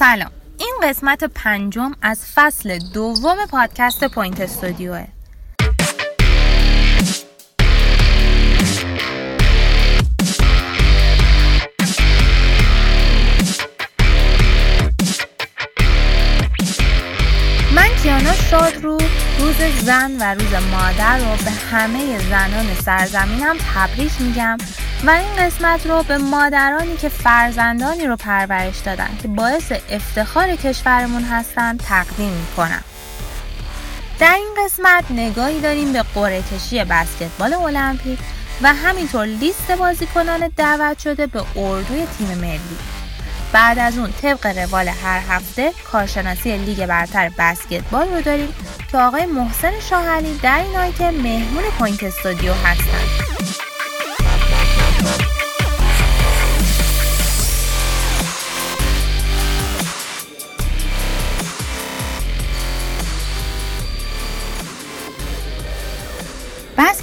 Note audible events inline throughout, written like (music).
سلام. این قسمت پنجم از فصل دوم پادکست پوینت استودیوه. من کیانا شاد رو روز زن و روز مادر رو به همه زنان سرزمینم تبریک میگم. و این قسمت رو به مادرانی که فرزندانی رو پرورش دادن که باعث افتخار کشورمون هستن تقدیم می‌کنم. در این قسمت نگاهی داریم به قرعه کشی بسکتبال المپیک و همینطور لیست بازیکنان دعوت شده به اردوی تیم ملی. بعد از اون طبق روال هر هفته کارشناسی لیگ برتر بسکتبال رو داریم که آقای محسن شاهلی در این آیتم مهمون پوینت استودیو هستند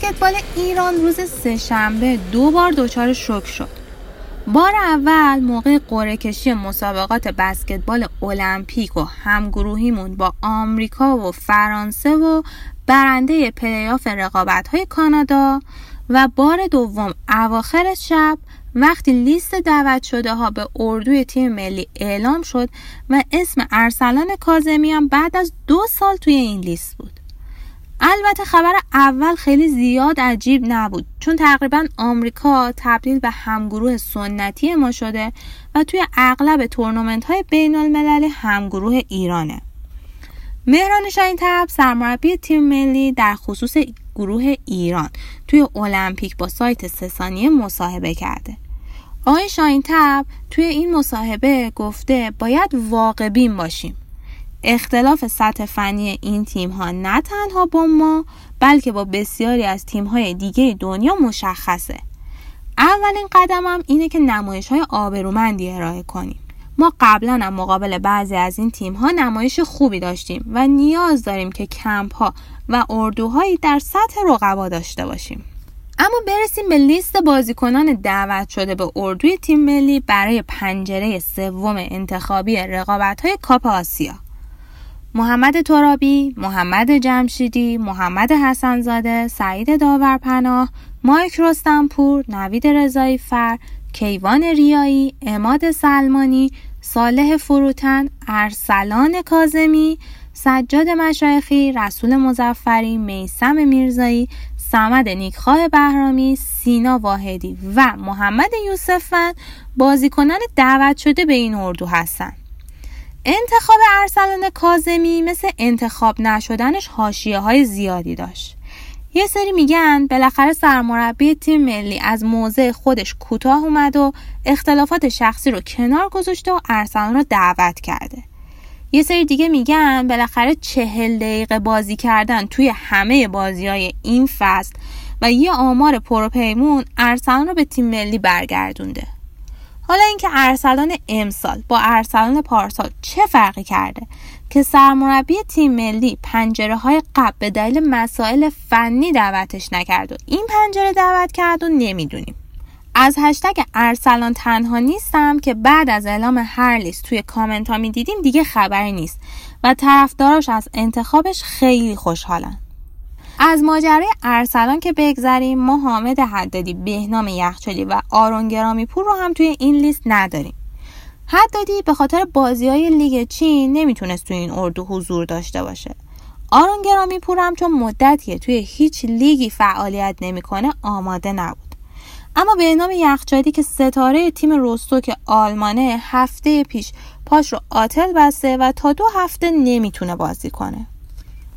بسکتبال ایران روز سهشنبه دو بار دچار شک شد. بار اول موقع قرعه کشی مسابقات بسکتبال المپیک و همگروهیمون با آمریکا و فرانسه و برنده پلیاف رقابت های کانادا و بار دوم اواخر شب وقتی لیست دعوت شده ها به اردوی تیم ملی اعلام شد و اسم ارسلان کازمی هم بعد از دو سال توی این لیست بود. البته خبر اول خیلی زیاد عجیب نبود چون تقریبا آمریکا تبدیل به همگروه سنتی ما شده و توی اغلب تورنمنت های بین المللی همگروه ایرانه. مهران شاین تب سرمربی تیم ملی در خصوص گروه ایران توی المپیک با سایت سسانی مصاحبه کرده. آقای شاین تب توی این مصاحبه گفته باید واقعبین باشیم. اختلاف سطح فنی این تیم ها نه تنها با ما بلکه با بسیاری از تیم های دیگه دنیا مشخصه. اولین قدمم اینه که نمایش های آبرومندی ارائه کنیم. ما قبلا هم مقابل بعضی از این تیم ها نمایش خوبی داشتیم و نیاز داریم که کمپ ها و اردوهایی در سطح رقبا داشته باشیم. اما برسیم به لیست بازیکنان دعوت شده به اردوی تیم ملی برای پنجره سوم انتخابی رقابت های کاپ آسیا محمد ترابی، محمد جمشیدی، محمد حسنزاده، سعید داورپناه، مایک رستنپور، نوید رضایی فر، کیوان ریایی، اماد سلمانی، صالح فروتن، ارسلان کازمی، سجاد مشایخی، رسول مزفری، میسم میرزایی، سمد نیکخواه بهرامی، سینا واحدی و محمد یوسفن بازیکنان دعوت شده به این اردو هستند. انتخاب ارسلان کازمی مثل انتخاب نشدنش حاشیه های زیادی داشت. یه سری میگن بالاخره سرمربی تیم ملی از موضع خودش کوتاه اومد و اختلافات شخصی رو کنار گذاشته و ارسلان رو دعوت کرده. یه سری دیگه میگن بالاخره چهل دقیقه بازی کردن توی همه بازی های این فصل و یه آمار پروپیمون ارسلان رو به تیم ملی برگردونده. حالا اینکه ارسلان امسال با ارسلان پارسال چه فرقی کرده که سرمربی تیم ملی پنجره های قبل به دلیل مسائل فنی دعوتش نکرد و این پنجره دعوت کرد و نمی‌دونیم. از هشتگ ارسلان تنها نیستم که بعد از اعلام هر لیست توی کامنت ها می‌دیدیم دیگه خبری نیست و طرفداراش از انتخابش خیلی خوشحالن. از ماجرای ارسلان که بگذریم ما حامد حدادی بهنام یخچالی و آرون گرامی پور رو هم توی این لیست نداریم. حدادی به خاطر بازی های لیگ چین نمی‌تونست توی این اردو حضور داشته باشه. آرون گرامی پور هم چون مدتیه توی هیچ لیگی فعالیت نمی‌کنه آماده نبود. اما به نام یخچالی که ستاره تیم روستوک آلمانه هفته پیش پاش رو آتل بسته و تا دو هفته نمی‌تونه بازی کنه.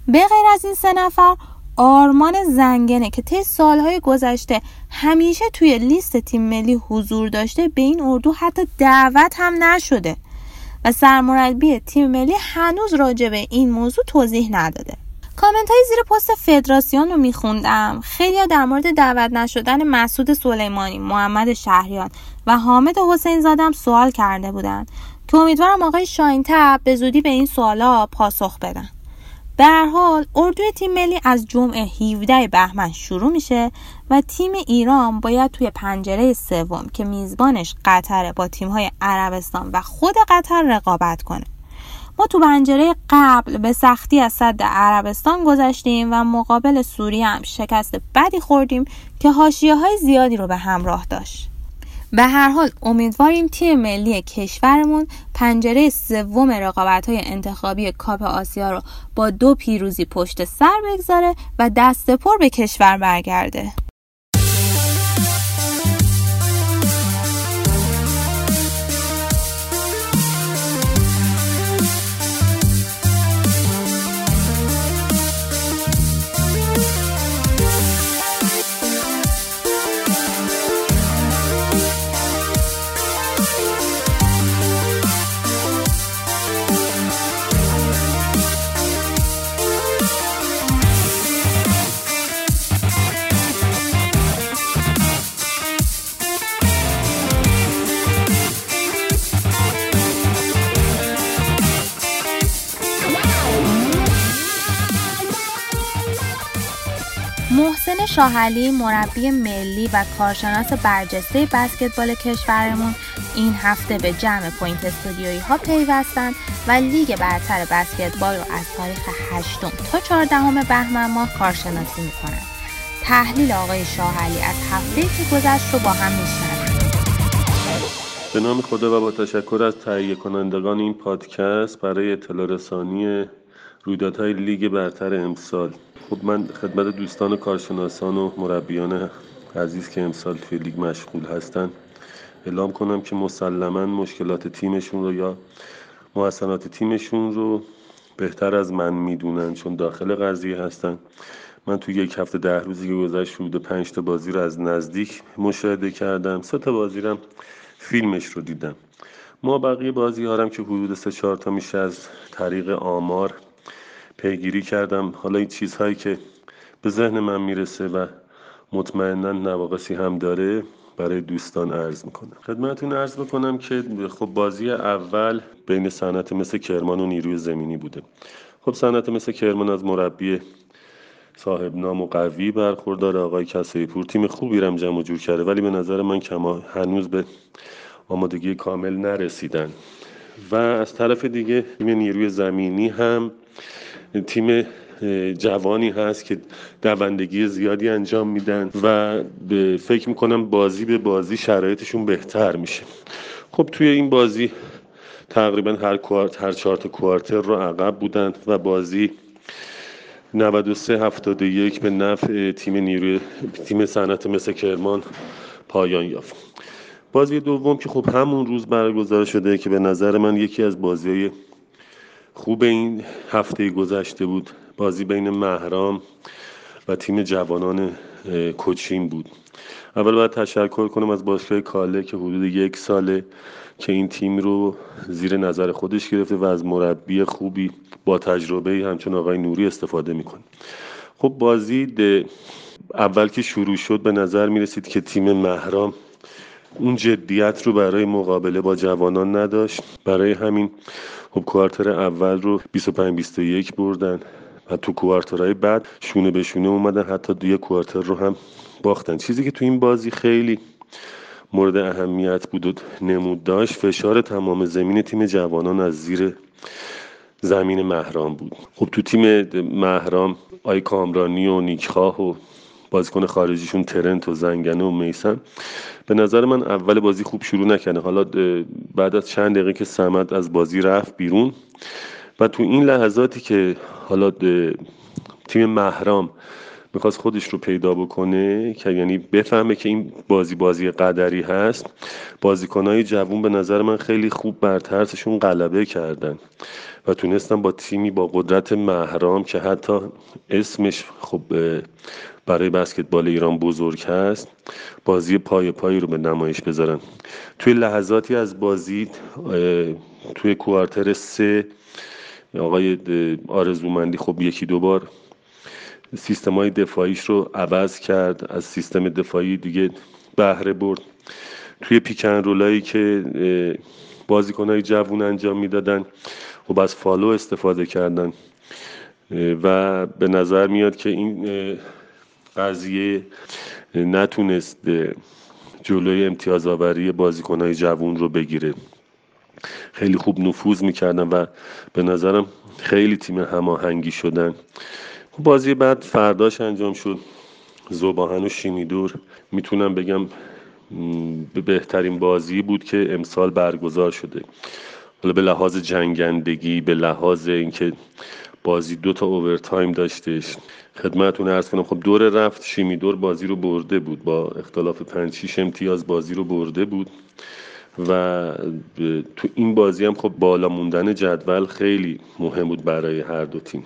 به غیر از این سه نفر آرمان زنگنه که طی سالهای گذشته همیشه توی لیست تیم ملی حضور داشته به این اردو حتی دعوت هم نشده. و سرمربی تیم ملی هنوز راجع به این موضوع توضیح نداده. کامنت های زیر پست فدراسیون رو میخوندم. خیلی در مورد دعوت نشدن مسعود سلیمانی محمد شهریان و حامد حسین زادم سوال کرده بودند که امیدوارم آقای شاین به زودی به این سوالا پاسخ بدن. به هر حال اردوی تیم ملی از جمعه 17 بهمن شروع میشه و تیم ایران باید توی پنجره سوم که میزبانش قطره با تیم‌های عربستان و خود قطر رقابت کنه. ما تو پنجره قبل به سختی از صد عربستان گذشتیم و مقابل سوریه هم شکست بدی خوردیم که حاشیه های زیادی رو به همراه داشت. به هر حال امیدواریم تیم ملی کشورمون پنجره سوم رقابت های انتخابی کاپ آسیا رو با دو پیروزی پشت سر بگذاره و دست پر به کشور برگرده. شاهلی مربی ملی و کارشناس برجسته بسکتبال کشورمون این هفته به جمع پوینت استودیویی ها پیوستند و لیگ برتر بسکتبال رو از تاریخ 8 تا 14 بهمن ماه کارشناسی می‌کنند. تحلیل آقای شاهلی از هفته که گذشت رو با هم میشنویم. به نام خدا و با تشکر از تهیه کنندگان این پادکست برای اطلاع رسانی رویدادهای لیگ برتر امسال. خب من خدمت دوستان کارشناسان و مربیان عزیز که امسال توی لیگ مشغول هستن اعلام کنم که مسلما مشکلات تیمشون رو یا محسنات تیمشون رو بهتر از من می‌دونن چون داخل قضیه هستن. من توی یک هفته ده روزی که گذشت حدود پنج تا بازی رو از نزدیک مشاهده کردم. سه تا بازی رو فیلمش رو دیدم. ما بقیه بازی هارم که حدود سه چهار تا میشه از طریق آمار پیگیری کردم. حالا این چیزهایی که به ذهن من می‌رسه و مطمئنا نواقصی هم داره برای دوستان عرض می‌کنم. خدمتتون عرض می‌کنم که خب بازی اول بین صنعت مثل کرمان و نیروی زمینی بوده. خب صنعت مثل کرمان از مربی صاحب نام و قوی برخوردار آقای کسایی پور. تیم خوبی رم جمع جور کرده ولی به نظر من کما هنوز به آمادگی کامل نرسیدن. و از طرف دیگه تیم نیروی زمینی هم تیم جوانی هست که دوندگی زیادی انجام میدن و به فکر می‌کنم بازی به بازی شرایطشون بهتر میشه. خب توی این بازی تقریبا هر کوارت هر چهار کوارتر رو عقب بودن و بازی 93 71 به نفع تیم نیروی تیم صنعت مثل کرمان پایان یافت. بازی دوم که خب همون روز برگزار شده که به نظر من یکی از بازی خوب این هفته گذشته بود. بازی بین مهرام و تیم جوانان کوچین بود. اول باید تشکر کنم از باشگاه کاله که حدود یک ساله که این تیم رو زیر نظر خودش گرفته و از مربی خوبی با تجربه همچون آقای نوری استفاده می‌کنه. خب بازی اول که شروع شد به نظر می رسید که تیم مهرام اون جدیت رو برای مقابله با جوانان نداشت. برای همین خب کوارتر اول رو 25 21 بردن و تو کوارترهای بعد شونه به شونه اومدن. حتی دوی کوارتر رو هم باختن. چیزی که تو این بازی خیلی مورد اهمیت بود و نمود داشت فشار تمام زمین تیم جوانان از زیر زمین مهرام بود. خب تو تیم مهرام آی کامرانی و نیکخواه و بازیکن خارجیشون ترنت و زنگنه و میسن. به نظر من اول بازی خوب شروع نکنه حالا بعد از چند دقیقه که سمت از بازی رفت بیرون. و تو این لحظاتی که حالا تیم محرام می‌خواست خودش رو پیدا بکنه که یعنی بفهمه که این بازی بازی قدری هست. بازیکنهای جوون به نظر من خیلی خوب بر ترسشون غلبه کردن و تونستن با تیمی با قدرت محرام که حتی اسمش خب برای بسکتبال ایران بزرگ هست بازی پای پایی رو به نمایش بذارن. توی لحظاتی از بازی توی کوارتر سه آقای آرزومندی خب یکی دو بار سیستم های دفاعیش رو عوض کرد از سیستم دفاعی دیگه بهره برد. توی پیکن رولایی که بازیکنهای جوون انجام می‌دادن خب از فالو استفاده کردن. و به نظر میاد که این قضیه نتونست جلوی امتیاز آوری بازیکنهای جوون رو بگیره. خیلی خوب نفوذ می‌کردن و به نظرم خیلی تیم هماهنگی شدن. بازی بعد فرداش انجام شد. زوباهن و شیمیدور می‌تونم بگم به بهترین بازی بود که امسال برگزار شده. حالا به لحاظ جنگندگی به لحاظ اینکه بازی دو تا اوورتایم داشتش. خدمتتون ارز کنم خب دور رفت شیمیدور بازی رو برده بود. با اختلاف 5 6 امتیاز بازی رو برده بود. و تو این بازی هم خب بالا موندن جدول خیلی مهم بود برای هر دو تیم.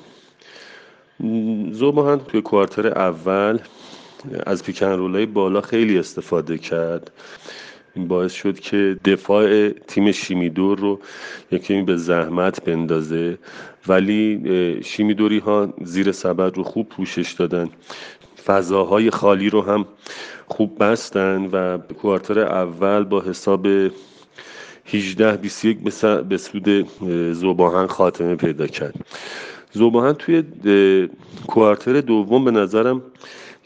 زوباهن توی کوارتر اول از پیکن رولای بالا خیلی استفاده کرد. این باعث شد که دفاع تیم شیمیدور رو یکی به زحمت بندازه. ولی شیمیدوری ها زیر سبد رو خوب پوشش دادن. فضاهای خالی رو هم خوب بستن و کوارتر اول با حساب 18 21 به سود زوباهن خاتمه پیدا کرد. زوباهن توی کوارتر دوم به نظرم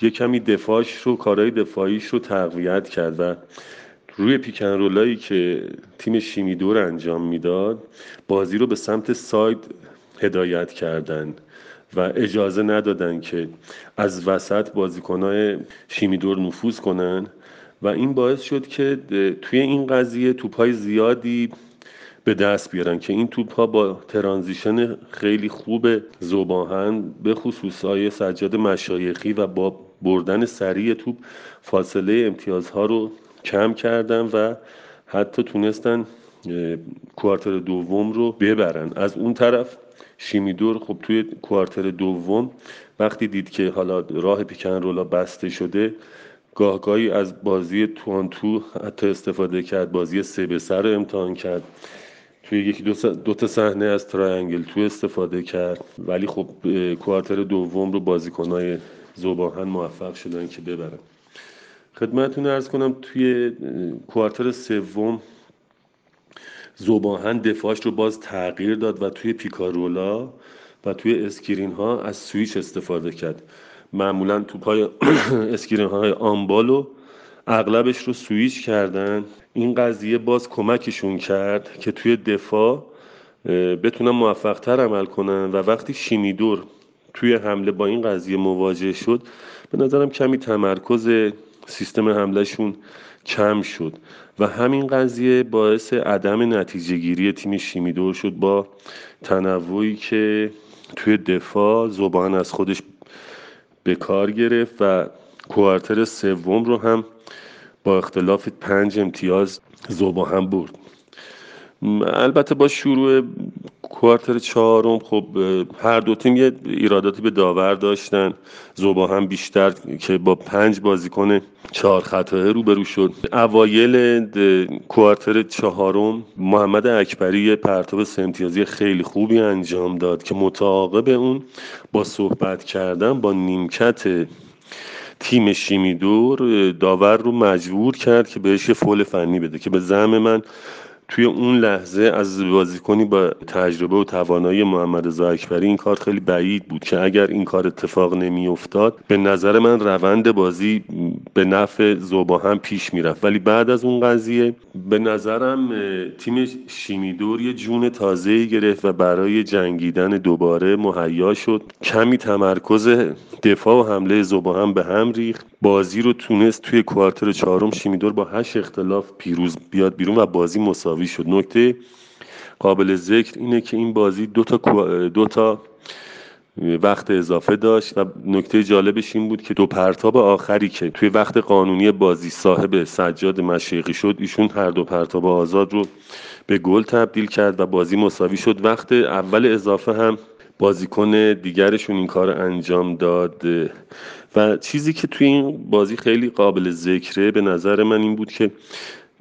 یه کمی دفاعش رو کارهای دفاعیش رو تقویت کرد و روی پیکن رولایی که تیم شیمیدور انجام می‌داد بازی رو به سمت ساید هدایت کردن و اجازه ندادن که از وسط بازیکنهای شیمیدور نفوذ کنن و این باعث شد که توی این قضیه توپهای زیادی به دست بیارن که این توپ ها با ترانزیشن خیلی خوب زوباهن به خصوص های سجاد مشایخی و با بردن سریع توپ فاصله امتیازها رو کم کردن و حتی تونستن کوارتر دوم رو ببرن. از اون طرف شیمیدور خب توی کوارتر دوم وقتی دید که حالا راه پیکن رولا بسته شده گاهگاهی از بازی تو تو حتی استفاده کرد بازی سه به سه امتحان کرد. توی یکی دو, تا صحنه از triangle two استفاده کرد. ولی خب quarter دوم رو بازیکنهای ذوب‌آهن موفق شدن که ببرن. خدمتتون عرض کنم توی quarter سوم ذوب‌آهن دفاعش رو باز تغییر داد و توی pick and roll ا و توی screen ها از سویچ استفاده کرد. معمولا تو پای (clears throat) screen های on-ball و اغلبش رو سویچ کردن. این قضیه باز کمکشون کرد که توی دفاع بتونن موفق تر عمل کنن و وقتی شیمیدور توی حمله با این قضیه مواجه شد به نظرم کمی تمرکز سیستم حملهشون کم شد و همین قضیه باعث عدم نتیجه گیری تیم شیمیدور شد با تنوعی که توی دفاع زبان از خودش به کار گرفت و کوارتر سوم رو هم با اختلاف پنج امتیاز زوبا هم برد. البته با شروع کوارتر چهارم خب هر دو تیم یه ایراداتی به داور داشتن. زوبا هم بیشتر که با پنج بازیکن چهار خطاه روبرو شد. اوایل کوارتر چهارم محمد اکبری پرتاب امتیازی خیلی خوبی انجام داد که متعاقب اون با صحبت کردن با نیمکت تیم شیمیدور داور رو مجبور کرد که بهش یه فول فنی بده که به زعم من توی اون لحظه از بازیکنی با تجربه و توانایی محمد رضا اکبری این کار خیلی بعید بود که اگر این کار اتفاق نمی افتاد به نظر من روند بازی به نفع زوبا هم پیش می‌رفت. ولی بعد از اون قضیه به نظرم تیم شیمیدور یه جون تازه گرفت و برای جنگیدن دوباره مهیا شد. کمی تمرکز دفاع و حمله زوبا هم به هم ریخت. بازی رو تونست توی کوارتر چهارم شیمیدور با هشت اختلاف پیروز بیاد بیرون و بازی مساوی شد. نکته قابل ذکر اینه که این بازی دو تا, دو تا وقت اضافه داشت و نکته جالبش این بود که دو پرتاب آخری که توی وقت قانونی بازی صاحب سجاد مشیقی شد ایشون هر دو پرتاب آزاد رو به گل تبدیل کرد و بازی مساوی شد. وقت اول اضافه هم بازیکن دیگرشون این کار انجام داد. و چیزی که توی این بازی خیلی قابل ذکره به نظر من این بود که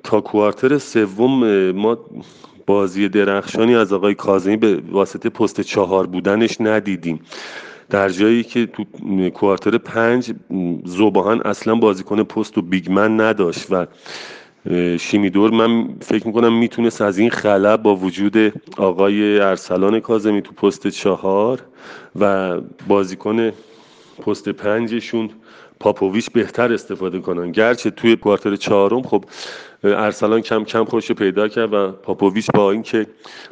تا کوارتر سوم ما بازی درخشانی از آقای کاظمی به واسطه پست چهار بودنش ندیدیم. در جایی که تو کوارتر پنج زوباهن اصلا بازیکن پست و بیگمن نداشت و شیمیدور من فکر می‌کنم می‌تونست از این خلب با وجود آقای ارسلان کازمی تو پست چهار و بازیکن پست پنجشون پاپوویچ بهتر استفاده کنن. گرچه توی کوارتر چهارم خب ارسلان کم کم خوش پیدا کرد و پاپوویچ با اینکه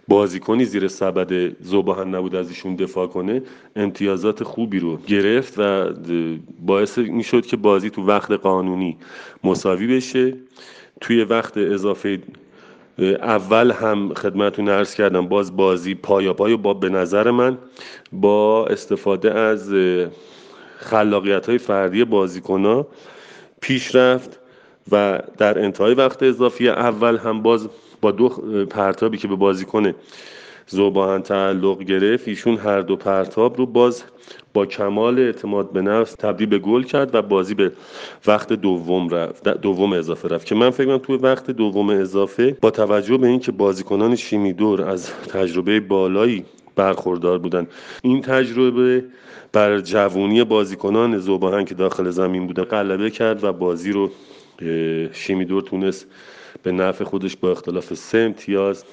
بازیکنی زیر سبد زوباهن نبود از ایشون دفاع کنه امتیازات خوبی رو گرفت و باعث این شد که بازی تو وقت قانونی مساوی بشه. توی وقت اضافه اول هم خدمتون عرض کردم باز بازی پایا پای با به نظر من با استفاده از خلاقیت های فردی بازیکن ها پیش رفت و در انتهای وقت اضافی اول هم باز با دو پرتابی که به بازیکن زوباهن تعلق گرفت ایشون هر دو پرتاب رو باز با کمال اعتماد به نفس تبدیل به گل کرد و بازی به وقت دوم رفت دوم اضافه رفت. که من فکر کنم توی وقت دوم اضافه با توجه به اینکه بازیکنان شیمیدور از تجربه بالایی برخوردار بودن. این تجربه بر جوونی بازیکنان زوباهن که داخل زمین بودن غلبه کرد و بازی رو شیمیدور تونست به نفع خودش با اختلاف سه امتیاز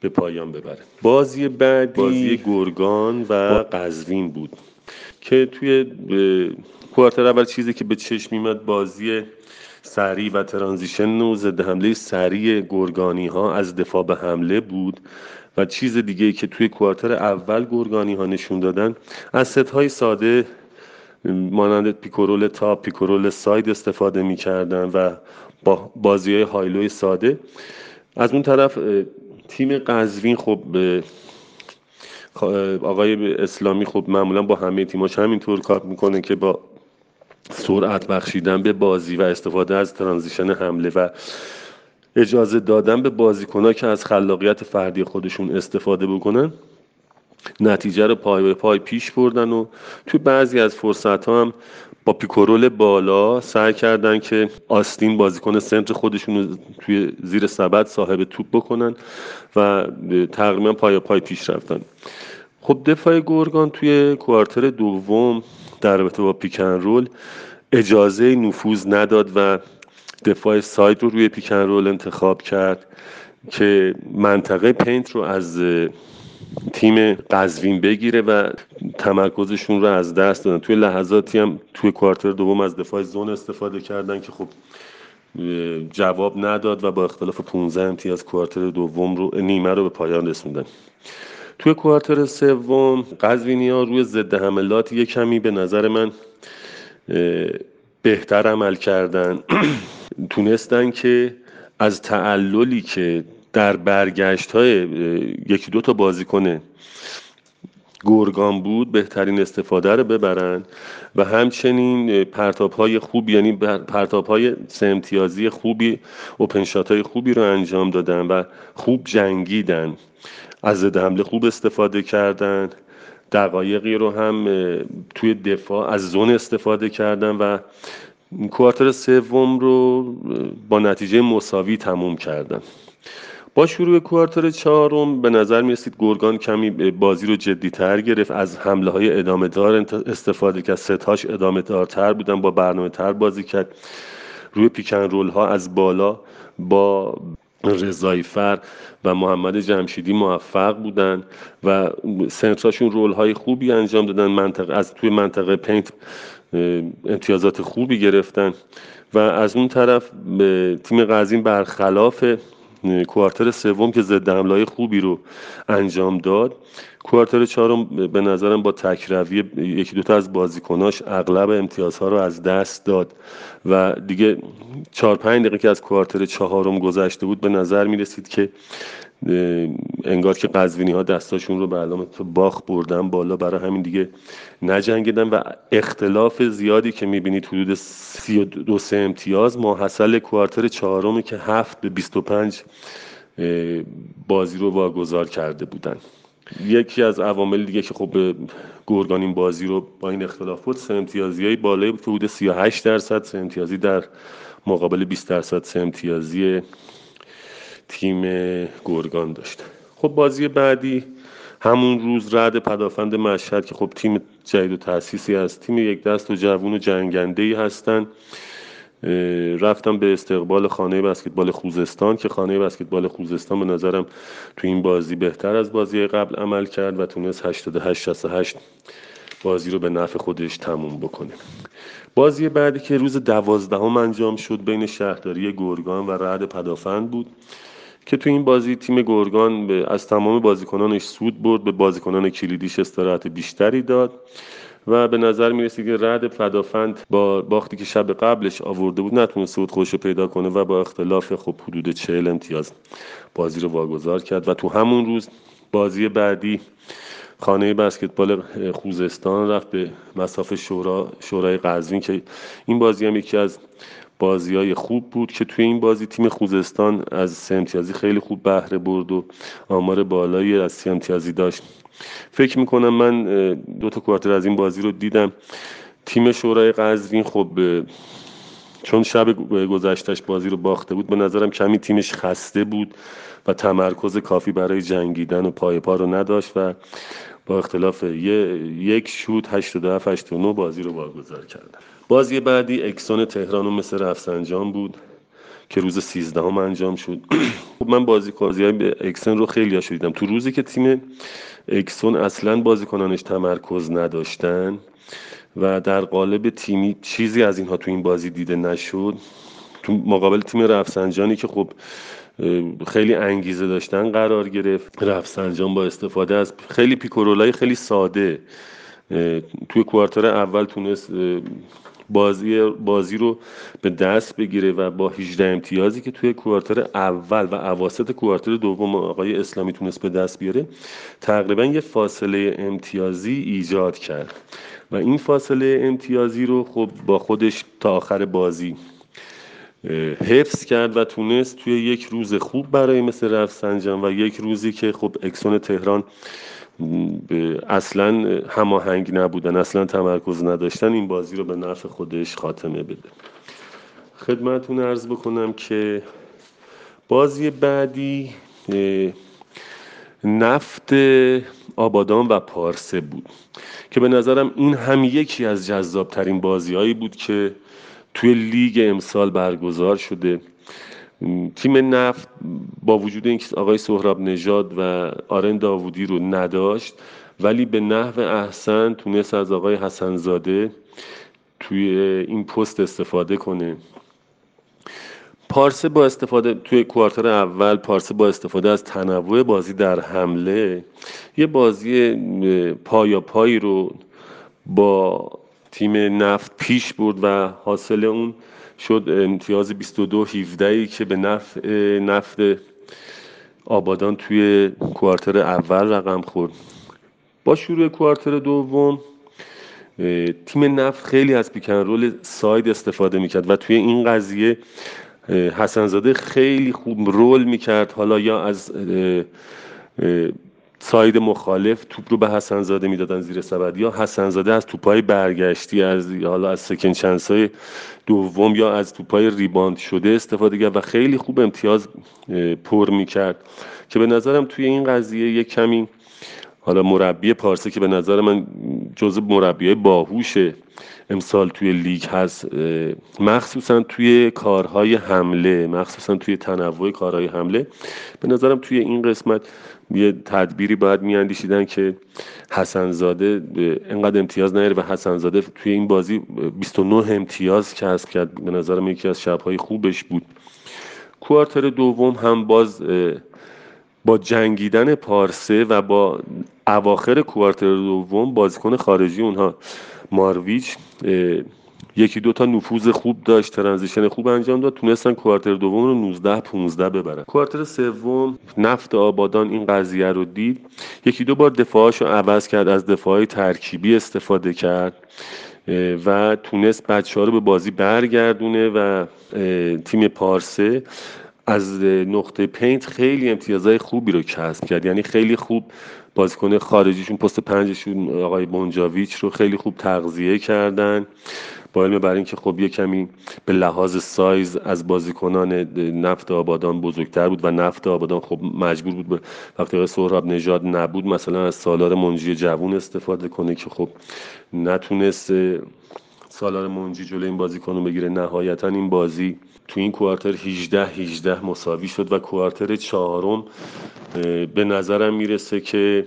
به پایان ببره. بازی بعدی بازی گرگان و قزوین بود که توی کوارتر اول چیزی که به چشم میمد بازی سریع و ترانزیشن و ضد حمله سریع گرگانی ها از دفاع به حمله بود. و چیز دیگه که توی quarter اول گرگانی ها نشون دادن از ست های ساده مانند پیکورول تاپ پیکورول ساید استفاده می‌کردن و با بازی های high-low ی ساده. از اون طرف تیم قزوین خب آقای اسلامی خب معمولا با همه تیماش همینطور کار می‌کنه که با سرعت بخشیدن به بازی و استفاده از transition حمله و اجازه دادن به بازیکنها که از خلاقیت فردی خودشون استفاده بکنن نتیجه رو پای به پای پیش بردن و توی بعضی از فرصت ها هم با پیکورول بالا سعی کردن که آستین بازیکن سنتر خودشون رو توی زیر سبد صاحب توپ بکنن و تقریبا پای پای پیش رفتن. خب دفاع گرگان توی کوارتر دوم در رابطه با پیکن رول اجازه نفوذ نداد و دفاع side رو روی pick and roll انتخاب کرد که منطقه paint رو از تیم قزوین بگیره و تمرکزشون رو از دست دادن توی لحظاتی هم توی quarter دوم از دفاع zone استفاده کردن که خب جواب نداد و با اختلاف 15 امتیاز quarter دوم رو نیمه رو به پایان رسوندن. توی quarter سوم قزوینی ها روی ضد حملات یه کمی به نظر من بهتر عمل کردن. (clears throat) تونستن که از تعللی که در برگشت های یکی دو تا بازیکن گرگان بود بهترین استفاده رو ببرن و همچنین پرتاب های خوبی یعنی پرتاب های سه امتیازی خوبی اوپنشات های خوبی رو انجام دادن و خوب جنگیدن. از حمله خوب استفاده کردن دقایقی رو هم توی دفاع از زون استفاده کردن و کوارتر سوم رو با نتیجه مساوی تموم کردن با شروع کوارتر چهارم به نظر می رسید گرگان کمی بازی رو جدی تر گرفت. از حمله های ادامه دار استفاده کرد. ستاش ادامه دارتر بودن با برنامه تر بازی کرد. روی پیکن رول ها از بالا با رضایفر و محمد جمشیدی موفق بودن و سنتراشون رول های خوبی انجام دادن. منطقه از توی منطقه پینت امتیازات خوبی گرفتن. و از اون طرف تیم قزین برخلاف کوارتر سوم که ضد حمله خوبی رو انجام داد کوارتر چهارم به نظرم با تکروی یکی دوتا از بازیکناش اغلب امتیازها رو از دست داد. و دیگه چهار پنج دقیقه که از کوارتر چهارم گذشته بود به نظر می رسید که انگار که قزوینی ها دستاشون رو به علامت باخ بردن بالا برای همین دیگه نجنگیدن و اختلاف زیادی که می‌بینید حدود سی دو سه امتیاز ماحصل کوارتر چهارم که هفت به 25 بازی رو واگذار کرده بودن. یکی از عوامل دیگه که خب گرگان این بازی رو با این اختلاف بود سه امتیازی های که حدود 38 درصد سه امتیازی در مقابل 20 درصد سه امتیازی تیم گرگان داشت خب بازی بعدی همون روز رد پدافند مشهد که خب تیم جدید و تأسیسی از تیم یک دست و جوون و جنگنده ای هستن رفتم به استقبال خانه بسکتبال خوزستان که خانه بسکتبال خوزستان به نظرم تو این بازی بهتر از بازی قبل عمل کرد و تونست 88 68 بازی رو به نفع خودش تموم بکنه. بازی بعدی که روز دوازدهم انجام شد بین شهرداری گرگان و رعد پدافند بود. که تو این بازی تیم گرگان به از تمام بازیکنانش سود برد به بازیکنان کلیدیش استراحت بیشتری داد و به نظر می‌رسید که رد فدافند با باختی که شب قبلش آورده بود نتونست سود خوش پیدا کنه و با اختلاف خب حدود چهل امتیاز بازی رو واگذار کرد و تو همون روز بازی بعدی خانه بسکتبال خوزستان رفت به مساف شورا شورای قزوین که این بازی هم یکی از بازی های خوب بود که توی این بازی تیم خوزستان از سه امتیازی خیلی خوب بهره برد و آمار بالایی از سه امتیازی داشت. فکر می‌کنم من دو تا کوارتر از این بازی رو دیدم. تیم شورای قزوین خب چون شب گذشتش بازی رو باخته بود به نظرم کمی تیمش خسته بود و تمرکز کافی برای جنگیدن و پای پا رو نداشت و با اختلاف یک شوت 87 89 بازی رو واگذار کردن. بازی بعدی اکسون تهران و مثل رفسنجان بود که روز 13 هم انجام شد. (clears throat) خب من بازی های به اکسون رو خیلی دیدم. تو روزی که تیم اکسون اصلا بازیکنانش تمرکز نداشتن و در قالب تیمی چیزی از اینها تو این بازی دیده نشد تو مقابل تیم رفسنجانی که خب خیلی انگیزه داشتن قرار گرفت. رفسنجان با استفاده از خیلی پیکورولای خیلی ساده توی کوارتر اول تونست بازی بازی رو به دست بگیره و با 18 امتیازی که توی کوارتر اول و اواسط کوارتر دوم آقای اسلامی تونست به دست بیاره تقریبا یه فاصله امتیازی ایجاد کرد. و این فاصله امتیازی رو خب با خودش تا آخر بازی حفظ کرد و تونست توی یک روز خوب برای مثل رفسنجان و یک روزی که خب اکسون تهران اصلا هماهنگ نبودن اصلا تمرکز نداشتن این بازی رو به نفع خودش خاتمه بده. خدمتون ارز بکنم که بازی بعدی نفت آبادان و پارسه بود که به نظرم این هم یکی از جذابترین بازی هایی بود که توی لیگ امسال برگزار شده. تیم نفت با وجود اینکه آقای سهراب نژاد و آرن داوودی رو نداشت ولی به نحو احسن تونست از آقای حسنزاده توی این پست استفاده کنه. پارسه با استفاده توی کوارتر اول پارسه با استفاده از تنوع بازی در حمله یه بازی پایا پایی رو با تیم نفت پیش برد و حاصل اون شد امتیاز 22 17 ای که به نفع نفت آبادان توی کوارتر اول رقم خورد. با شروع کوارتر دوم تیم نفت خیلی از پیکن رول ساید استفاده می‌کرد و توی این قضیه حسنزاده خیلی خوب رول می‌کرد. حالا یا از ساید مخالف توپ رو به حسنزاده می‌دادن زیر سبد یا حسنزاده از توپای برگشتی از حالا از سکن چنسای دوم یا از توپای ریباند شده استفاده کرد و خیلی خوب امتیاز پر می‌کرد که به نظرم توی این قضیه یک کمی حالا مربی پارسه که به نظر من جزء مربی باهوش امسال توی لیگ هست مخصوصا توی کارهای حمله مخصوصا توی تنوع کارهای حمله. به نظرم توی این قسمت یه تدبیری باید میاندیشیدن که حسنزاده انقدر امتیاز نیاره و حسنزاده توی این بازی 29 امتیاز کسب کرد. به نظرم یکی از شبهای خوبش بود. کوارتر دوم هم باز با جنگیدن پارسه و با اواخر quarter دوم بازیکن خارجی اونها مارویچ یکی دو تا نفوذ خوب داشت transition خوب انجام داد تونستن quarter دوم رو 19 15 ببرن. quarter سوم نفت آبادان این قضیه رو دید. یکی دو بار دفاعش رو عوض کرد از دفاعی ترکیبی استفاده کرد و تونست بچه ها رو به بازی برگردونه و تیم پارسه از نقطه paint خیلی امتیازهای خوبی رو کسب کرد. یعنی خیلی خوب بازیکن خارجیشون پست پنجشون آقای بونجاویچ رو خیلی خوب تغذیه کردن. با علم بر اینکه خب یه کمی به لحاظ سایز از بازیکنان نفت آبادان بزرگتر بود و نفت آبادان خب مجبور بود به وقتی سهراب نژاد نبود مثلا از سالار منجی جوون استفاده کنه که خب نتونست سالار منجی جلوی این بازیکن بگیره. نهایتا این بازی تو این کوارتر 18 18 مساوی شد و کوارتر چهارم به نظرم می‌رسه که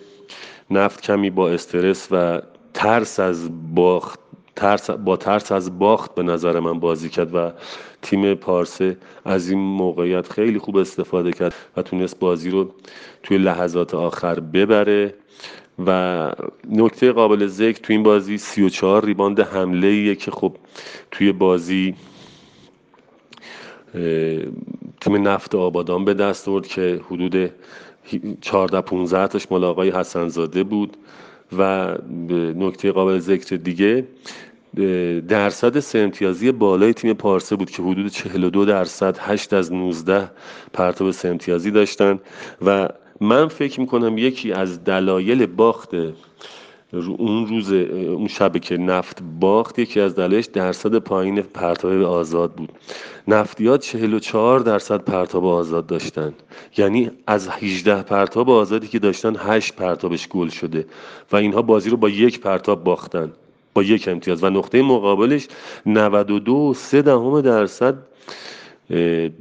نفت کمی با استرس و ترس از باخت ترس با ترس از باخت به نظر من بازی کرد و تیم پارسه از این موقعیت خیلی خوب استفاده کرد و تونست بازی رو توی لحظات آخر ببره. و نکته قابل ذکر توی این بازی 34 ریباند حمله ایه که خب توی بازی تیم نفت آبادان به دست آورد که حدود 14 15 تاش مال آقای حسنزاده بود و نکته قابل ذکر دیگه درصد سه امتیازی بالای تیم پارسه بود که حدود 42 درصد 8 از 19 پرتاب سه امتیازی داشتن و من فکر می‌کنم یکی از دلایل باخت اون روز اون شب که نفت باخت یکی از دلایلش درصد پایین پرتاب آزاد بود. نفتیات 44 درصد پرتاب آزاد داشتن. یعنی از 18 پرتاب آزادی که داشتن 8 پرتابش گل شده و اینها بازی رو با یک پرتاب باختن با یک امتیاز. و نقطه مقابلش 92 3 دهم درصد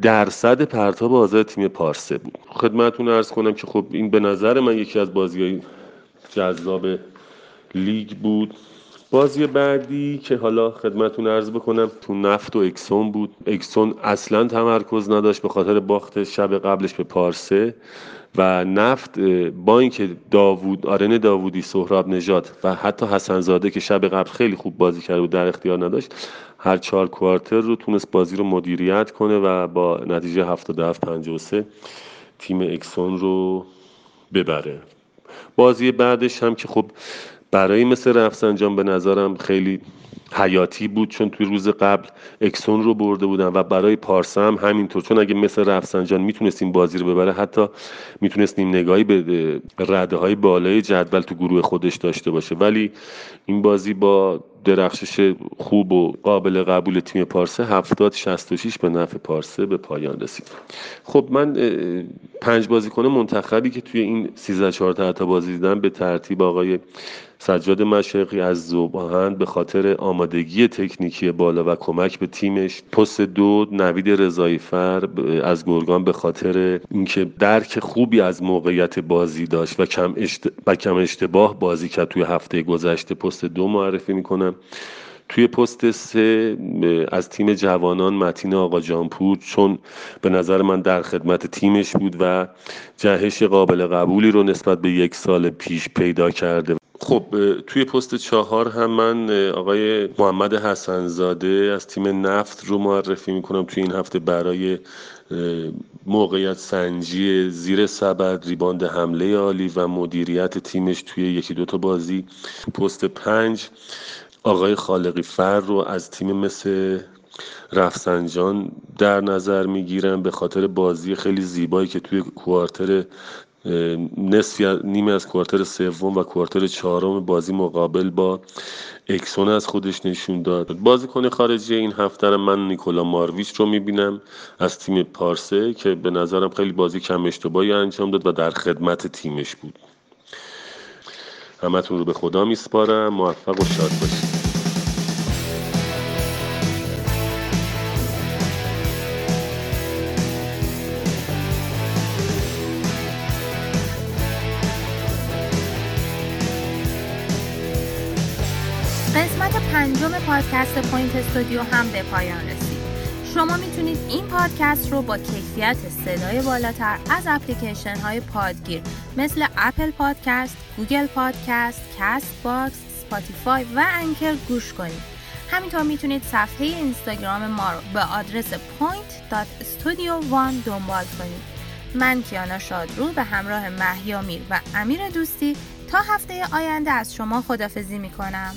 درصد پرتاب آزاد تیم پارسه بود. خدمتتون ارز کنم که خب این به نظر من یکی از بازی های جذاب لیگ بود. بازی بعدی که حالا خدمتون ارز بکنم تو نفت و اکسون بود. اکسون اصلا تمرکز نداشت به خاطر باخت شب قبلش به پارسه و نفت با اینکه داوود آرن داوودی سهراب نجات و حتی حسن زاده که شب قبل خیلی خوب بازی کرد و در اختیار نداشت هر چهار کوارتر رو تونست بازی رو مدیریت کنه و با نتیجه 77 53 تیم اکسون رو ببره. بازی بعدش هم که خب برای مثل رفسنجان به نظرم خیلی حیاتی بود چون توی روز قبل اکسون رو برده بودن و برای پارسا هم همینطور. چون اگه مثل رفسنجان می‌تونستیم بازی رو ببره حتی می‌تونستیم نگاهی به رده های بالای جدول تو گروه خودش داشته باشه. ولی این بازی با درخشش خوب و قابل قبول تیم پارسه 70 66 به نفع پارسه به پایان رسید. خب من پنج بازیکن منتخبی که توی این 13 14 تا بازی دیدم به ترتیب آقای سجاد مشرقی از زوباهند به خاطر آمادگی تکنیکی بالا و کمک به تیمش پست دو نوید رضایی فر از گرگان به خاطر اینکه درک خوبی از موقعیت بازی داشت و کم, و کم اشتباه بازی کرد توی هفته گذشته پست دو معرفی می‌کنم. توی پست سه از تیم جوانان متین آقا جانپور چون به نظر من در خدمت تیمش بود و جهش قابل قبولی رو نسبت به یک سال پیش پیدا کرده. خب توی پست چهار هم من آقای محمد حسنزاده از تیم نفت رو معرفی می‌کنم. توی این هفته برای موقعیت سنجی زیر سبد ریباند حمله عالی و مدیریت تیمش توی یکی دوتا بازی. پست پنج آقای خالقی فر رو از تیم مثل رفسنجان در نظر می‌گیرم به خاطر بازی خیلی زیبایی که توی کوارتر نصفی نیمه از کوارتر سوم و کوارتر چهارم بازی مقابل با اکسون از خودش نشون داد. بازیکن خارجی این هفته من نیکولا مارویچ رو می‌بینم از تیم پارسه که به نظرم خیلی بازی کم اشتباهی انجام داد و در خدمت تیمش بود. همتون رو به خدا میسپارم. موفق و شاد باشید. پادکست Point Studio هم به پایان رسید شما می‌تونید این پادکست رو با کیفیت صدای بالاتر از اپلیکیشن های پادگیر مثل Apple Podcast، Google Podcast، Castbox، Spotify و Anchor گوش کنید. همینطور می‌تونید صفحه اینستاگرام ما رو به آدرس point.studio1 دنبال کنید. من کیانا شادرو به همراه مهیامیر و امیر دوستی تا هفته آینده از شما خدافظی می‌کنم.